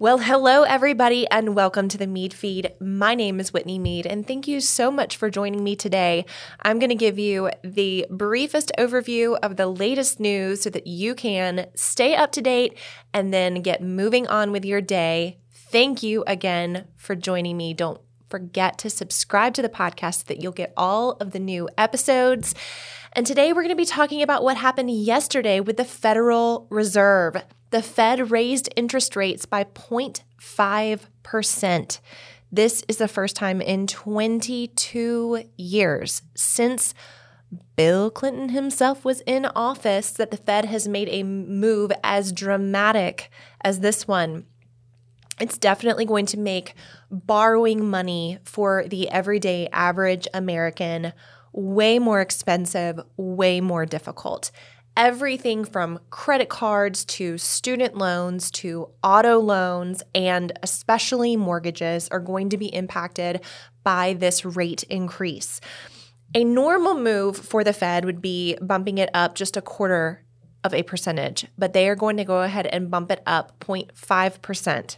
Well, hello, everybody, and welcome to the Mead Feed. My name is Whitney Mead, and thank you so much for joining me today. I'm going to give you the briefest overview of the latest news so that you can stay up to date and then get moving on with your day. Thank you again for joining me. Don't forget to subscribe to the podcast so that you'll get all of the new episodes. And today we're going to be talking about what happened yesterday with the Federal Reserve the Fed raised interest rates by 0.5%. This is the first time in 22 years since Bill Clinton himself was in office that the Fed has made a move as dramatic as this one. It's definitely going to make borrowing money for the everyday average American way more expensive, way more difficult everything from credit cards to student loans to auto loans and especially mortgages are going to be impacted by this rate increase. A normal move for the Fed would be bumping it up just a quarter of a percentage, but they are going to go ahead and bump it up 0.5%.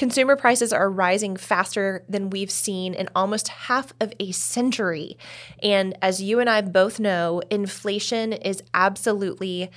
Consumer prices are rising faster than we've seen in almost half of a century. And as you and I both know, inflation is absolutely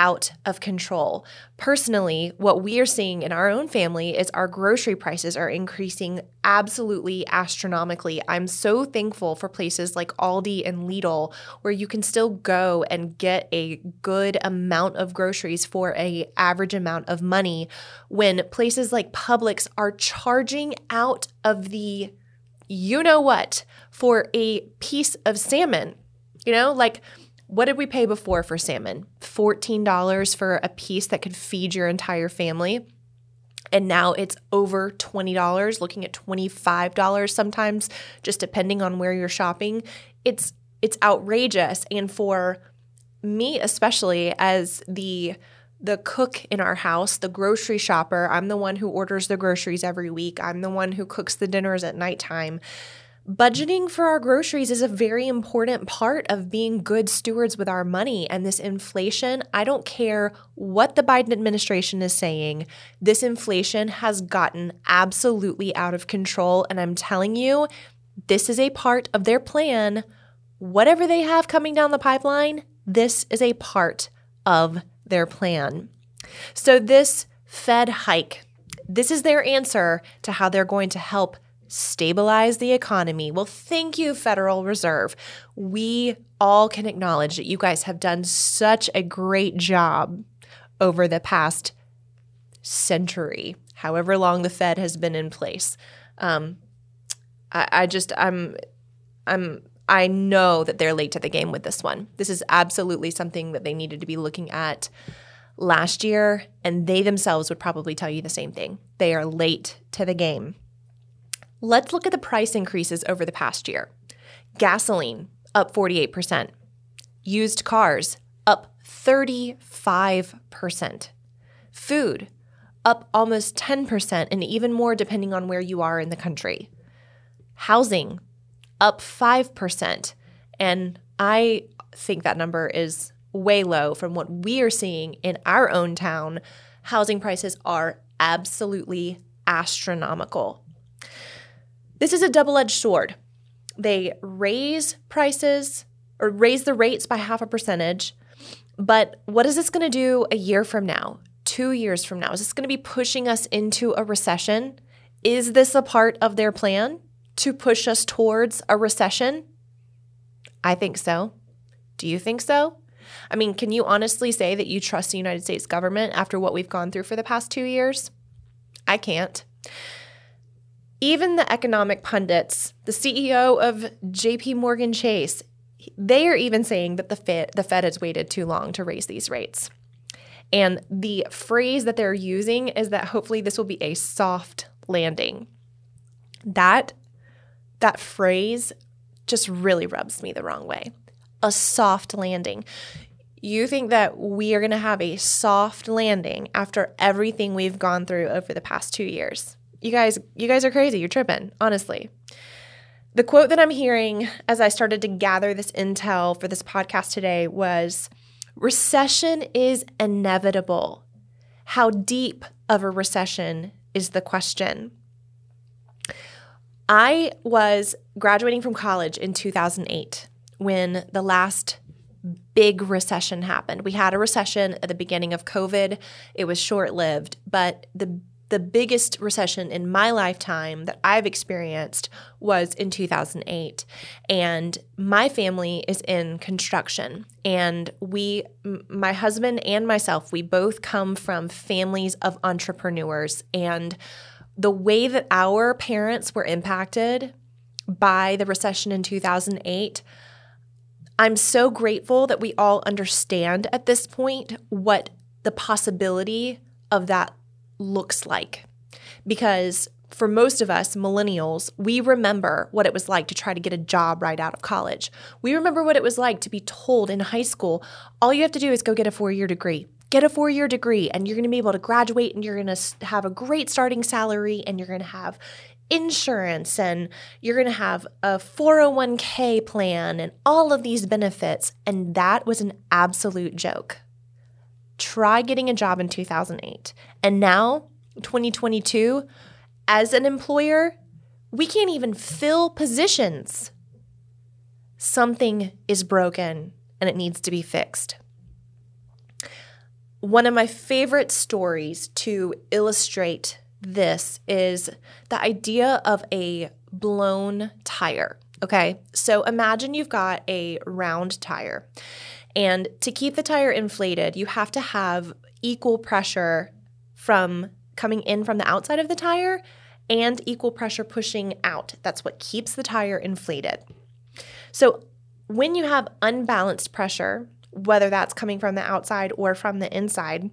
out of control. Personally, what we are seeing in our own family is our grocery prices are increasing absolutely astronomically. I'm so thankful for places like Aldi and Lidl where you can still go and get a good amount of groceries for a average amount of money when places like Publix are charging out of the you know what for a piece of salmon. You know, like what did we pay before for salmon? $14 for a piece that could feed your entire family. And now it's over $20, looking at $25 sometimes, just depending on where you're shopping. It's it's outrageous. And for me especially as the the cook in our house, the grocery shopper, I'm the one who orders the groceries every week. I'm the one who cooks the dinners at nighttime budgeting for our groceries is a very important part of being good stewards with our money. And this inflation, I don't care what the Biden administration is saying, this inflation has gotten absolutely out of control. And I'm telling you, this is a part of their plan. Whatever they have coming down the pipeline, this is a part of their plan. So, this Fed hike, this is their answer to how they're going to help stabilize the economy. Well, thank you, Federal Reserve. We all can acknowledge that you guys have done such a great job over the past century, however long the Fed has been in place. Um, I, I just, I'm, I'm, I know that they're late to the game with this one. This is absolutely something that they needed to be looking at last year, and they themselves would probably tell you the same thing. They are late to the game. Let's look at the price increases over the past year. Gasoline up 48%, used cars up 35%, food up almost 10% and even more depending on where you are in the country. Housing up 5%. And I think that number is way low from what we are seeing in our own town. Housing prices are absolutely astronomical. This is a double edged sword. They raise prices or raise the rates by half a percentage. But what is this going to do a year from now, two years from now? Is this going to be pushing us into a recession? Is this a part of their plan to push us towards a recession? I think so. Do you think so? I mean, can you honestly say that you trust the United States government after what we've gone through for the past two years? I can't. Even the economic pundits, the CEO of JP Morgan Chase, they are even saying that the Fed, the Fed has waited too long to raise these rates. And the phrase that they're using is that hopefully this will be a soft landing. That that phrase just really rubs me the wrong way. A soft landing. You think that we are going to have a soft landing after everything we've gone through over the past 2 years you guys you guys are crazy. You're tripping, honestly. The quote that I'm hearing as I started to gather this intel for this podcast today was recession is inevitable. How deep of a recession is the question? I was graduating from college in 2008 when the last big recession happened. We had a recession at the beginning of COVID. It was short lived, but the the biggest recession in my lifetime that I've experienced was in 2008. And my family is in construction. And we, my husband and myself, we both come from families of entrepreneurs. And the way that our parents were impacted by the recession in 2008, I'm so grateful that we all understand at this point what the possibility of that looks like. Because for most of us millennials, we remember what it was like to try to get a job right out of college. We remember what it was like to be told in high school, all you have to do is go get a four year degree. Get a four year degree, and you're going to be able to graduate, and you're going to have a great starting salary, and you're going to have insurance, and you're going to have a 401k plan, and all of these benefits. And that was an absolute joke. Try getting a job in 2008. And now, 2022, as an employer, we can't even fill positions. Something is broken and it needs to be fixed. One of my favorite stories to illustrate this is the idea of a blown tire. Okay, so imagine you've got a round tire and to keep the tire inflated, you have to have equal pressure from coming in from the outside of the tire and equal pressure pushing out. That's what keeps the tire inflated. So, when you have unbalanced pressure, whether that's coming from the outside or from the inside,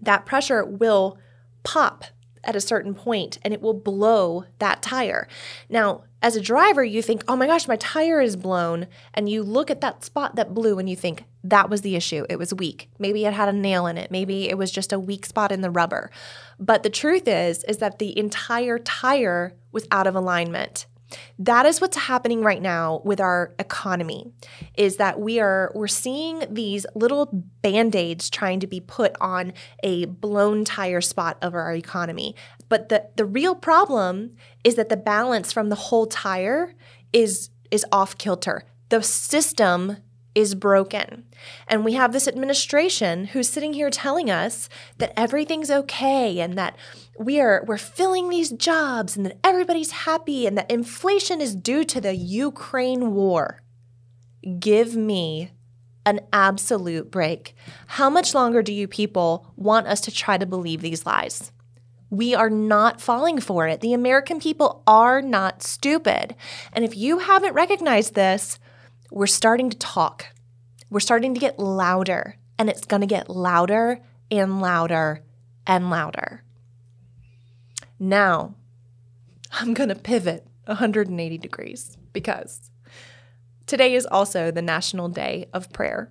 that pressure will pop at a certain point and it will blow that tire. Now, as a driver, you think, oh my gosh, my tire is blown. And you look at that spot that blew and you think, that was the issue. It was weak. Maybe it had a nail in it. Maybe it was just a weak spot in the rubber. But the truth is, is that the entire tire was out of alignment. That is what's happening right now with our economy is that we are we're seeing these little band-aids trying to be put on a blown tire spot of our economy. But the the real problem is that the balance from the whole tire is is off kilter. The system is broken. And we have this administration who's sitting here telling us that everything's okay and that we are we're filling these jobs and that everybody's happy and that inflation is due to the Ukraine war. Give me an absolute break. How much longer do you people want us to try to believe these lies? We are not falling for it. The American people are not stupid. And if you haven't recognized this, we're starting to talk. We're starting to get louder, and it's going to get louder and louder and louder. Now, I'm going to pivot 180 degrees because today is also the National Day of Prayer.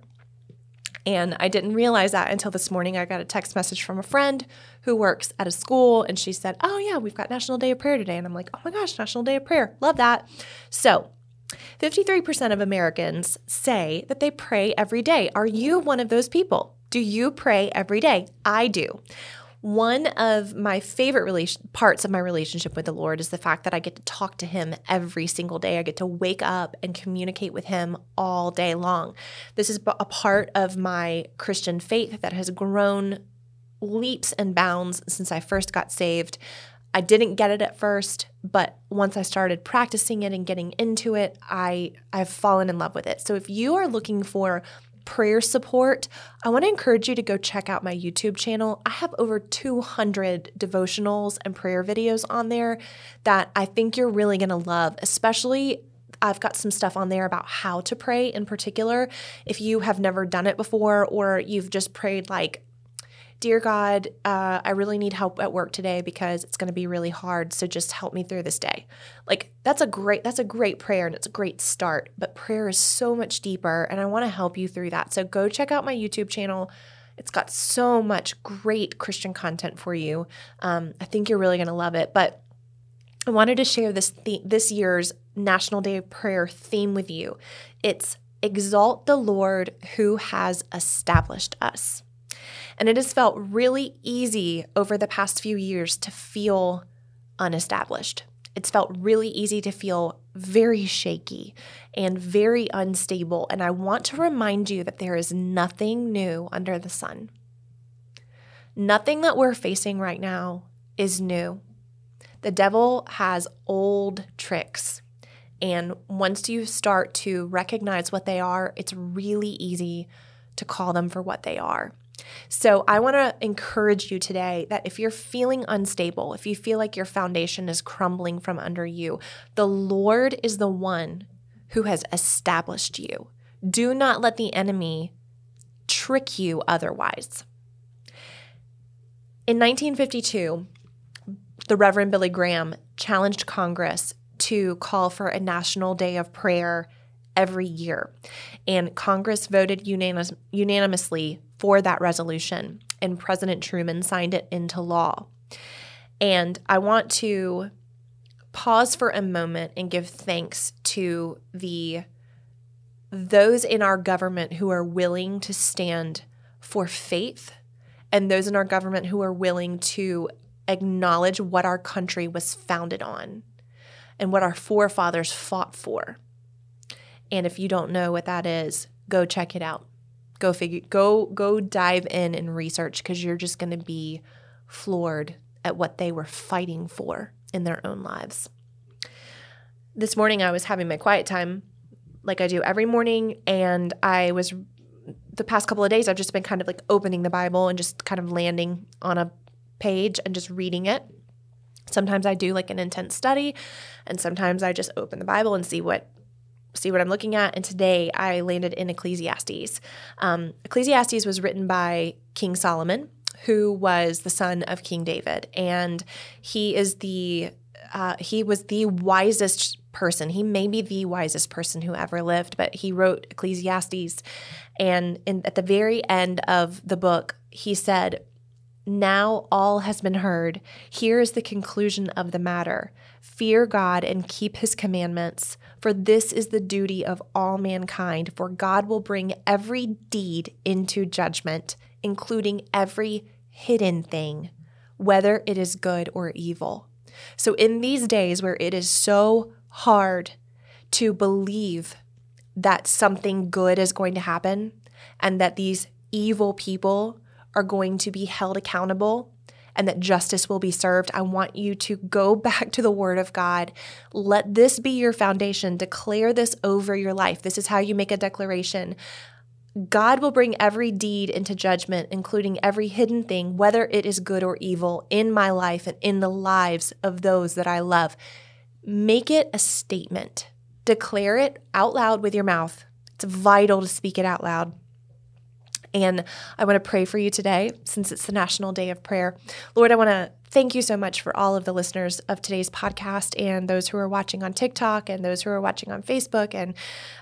And I didn't realize that until this morning. I got a text message from a friend who works at a school, and she said, Oh, yeah, we've got National Day of Prayer today. And I'm like, Oh my gosh, National Day of Prayer. Love that. So 53% of Americans say that they pray every day. Are you one of those people? Do you pray every day? I do. One of my favorite relation, parts of my relationship with the Lord is the fact that I get to talk to Him every single day. I get to wake up and communicate with Him all day long. This is a part of my Christian faith that has grown leaps and bounds since I first got saved. I didn't get it at first, but once I started practicing it and getting into it, I I've fallen in love with it. So if you are looking for prayer support, I want to encourage you to go check out my YouTube channel. I have over 200 devotionals and prayer videos on there that I think you're really going to love, especially I've got some stuff on there about how to pray in particular. If you have never done it before or you've just prayed like Dear God, uh, I really need help at work today because it's going to be really hard. So just help me through this day. Like that's a great that's a great prayer and it's a great start. But prayer is so much deeper, and I want to help you through that. So go check out my YouTube channel. It's got so much great Christian content for you. Um, I think you're really going to love it. But I wanted to share this th- this year's National Day of Prayer theme with you. It's exalt the Lord who has established us. And it has felt really easy over the past few years to feel unestablished. It's felt really easy to feel very shaky and very unstable. And I want to remind you that there is nothing new under the sun. Nothing that we're facing right now is new. The devil has old tricks. And once you start to recognize what they are, it's really easy to call them for what they are. So, I want to encourage you today that if you're feeling unstable, if you feel like your foundation is crumbling from under you, the Lord is the one who has established you. Do not let the enemy trick you otherwise. In 1952, the Reverend Billy Graham challenged Congress to call for a national day of prayer every year. And Congress voted unanimous, unanimously for that resolution, and President Truman signed it into law. And I want to pause for a moment and give thanks to the those in our government who are willing to stand for faith and those in our government who are willing to acknowledge what our country was founded on and what our forefathers fought for. And if you don't know what that is, go check it out. Go figure go go dive in and research cuz you're just going to be floored at what they were fighting for in their own lives. This morning I was having my quiet time like I do every morning and I was the past couple of days I've just been kind of like opening the Bible and just kind of landing on a page and just reading it. Sometimes I do like an intense study and sometimes I just open the Bible and see what see what I'm looking at. And today I landed in Ecclesiastes. Um, Ecclesiastes was written by King Solomon, who was the son of King David, and he is the uh, he was the wisest person. He may be the wisest person who ever lived, but he wrote Ecclesiastes. And in, at the very end of the book, he said, Now all has been heard. Here is the conclusion of the matter Fear God and keep his commandments, for this is the duty of all mankind. For God will bring every deed into judgment, including every hidden thing, whether it is good or evil. So, in these days where it is so hard to believe that something good is going to happen and that these evil people are going to be held accountable and that justice will be served, I want you to go back to the Word of God. Let this be your foundation. Declare this over your life. This is how you make a declaration. God will bring every deed into judgment, including every hidden thing, whether it is good or evil, in my life and in the lives of those that I love. Make it a statement. Declare it out loud with your mouth. It's vital to speak it out loud. And I want to pray for you today since it's the National Day of Prayer. Lord, I want to thank you so much for all of the listeners of today's podcast and those who are watching on TikTok and those who are watching on Facebook. And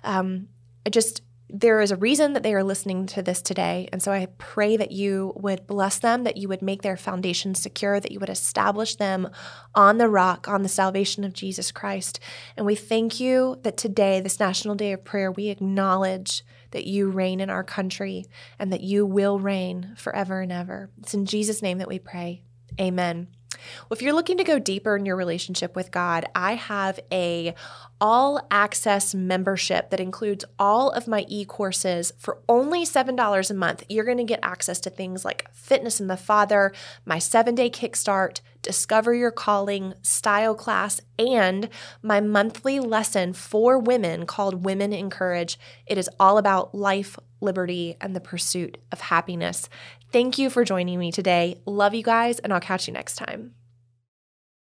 um, I just there is a reason that they are listening to this today. And so I pray that you would bless them, that you would make their foundation secure, that you would establish them on the rock, on the salvation of Jesus Christ. And we thank you that today, this National Day of Prayer, we acknowledge that you reign in our country and that you will reign forever and ever. It's in Jesus' name that we pray. Amen. Well, if you're looking to go deeper in your relationship with God, I have a all access membership that includes all of my e-courses for only $7 a month. You're going to get access to things like Fitness in the Father, my 7-day kickstart, Discover Your Calling, Style Class, and my monthly lesson for women called Women in Courage. It is all about life, liberty, and the pursuit of happiness. Thank you for joining me today. Love you guys, and I'll catch you next time.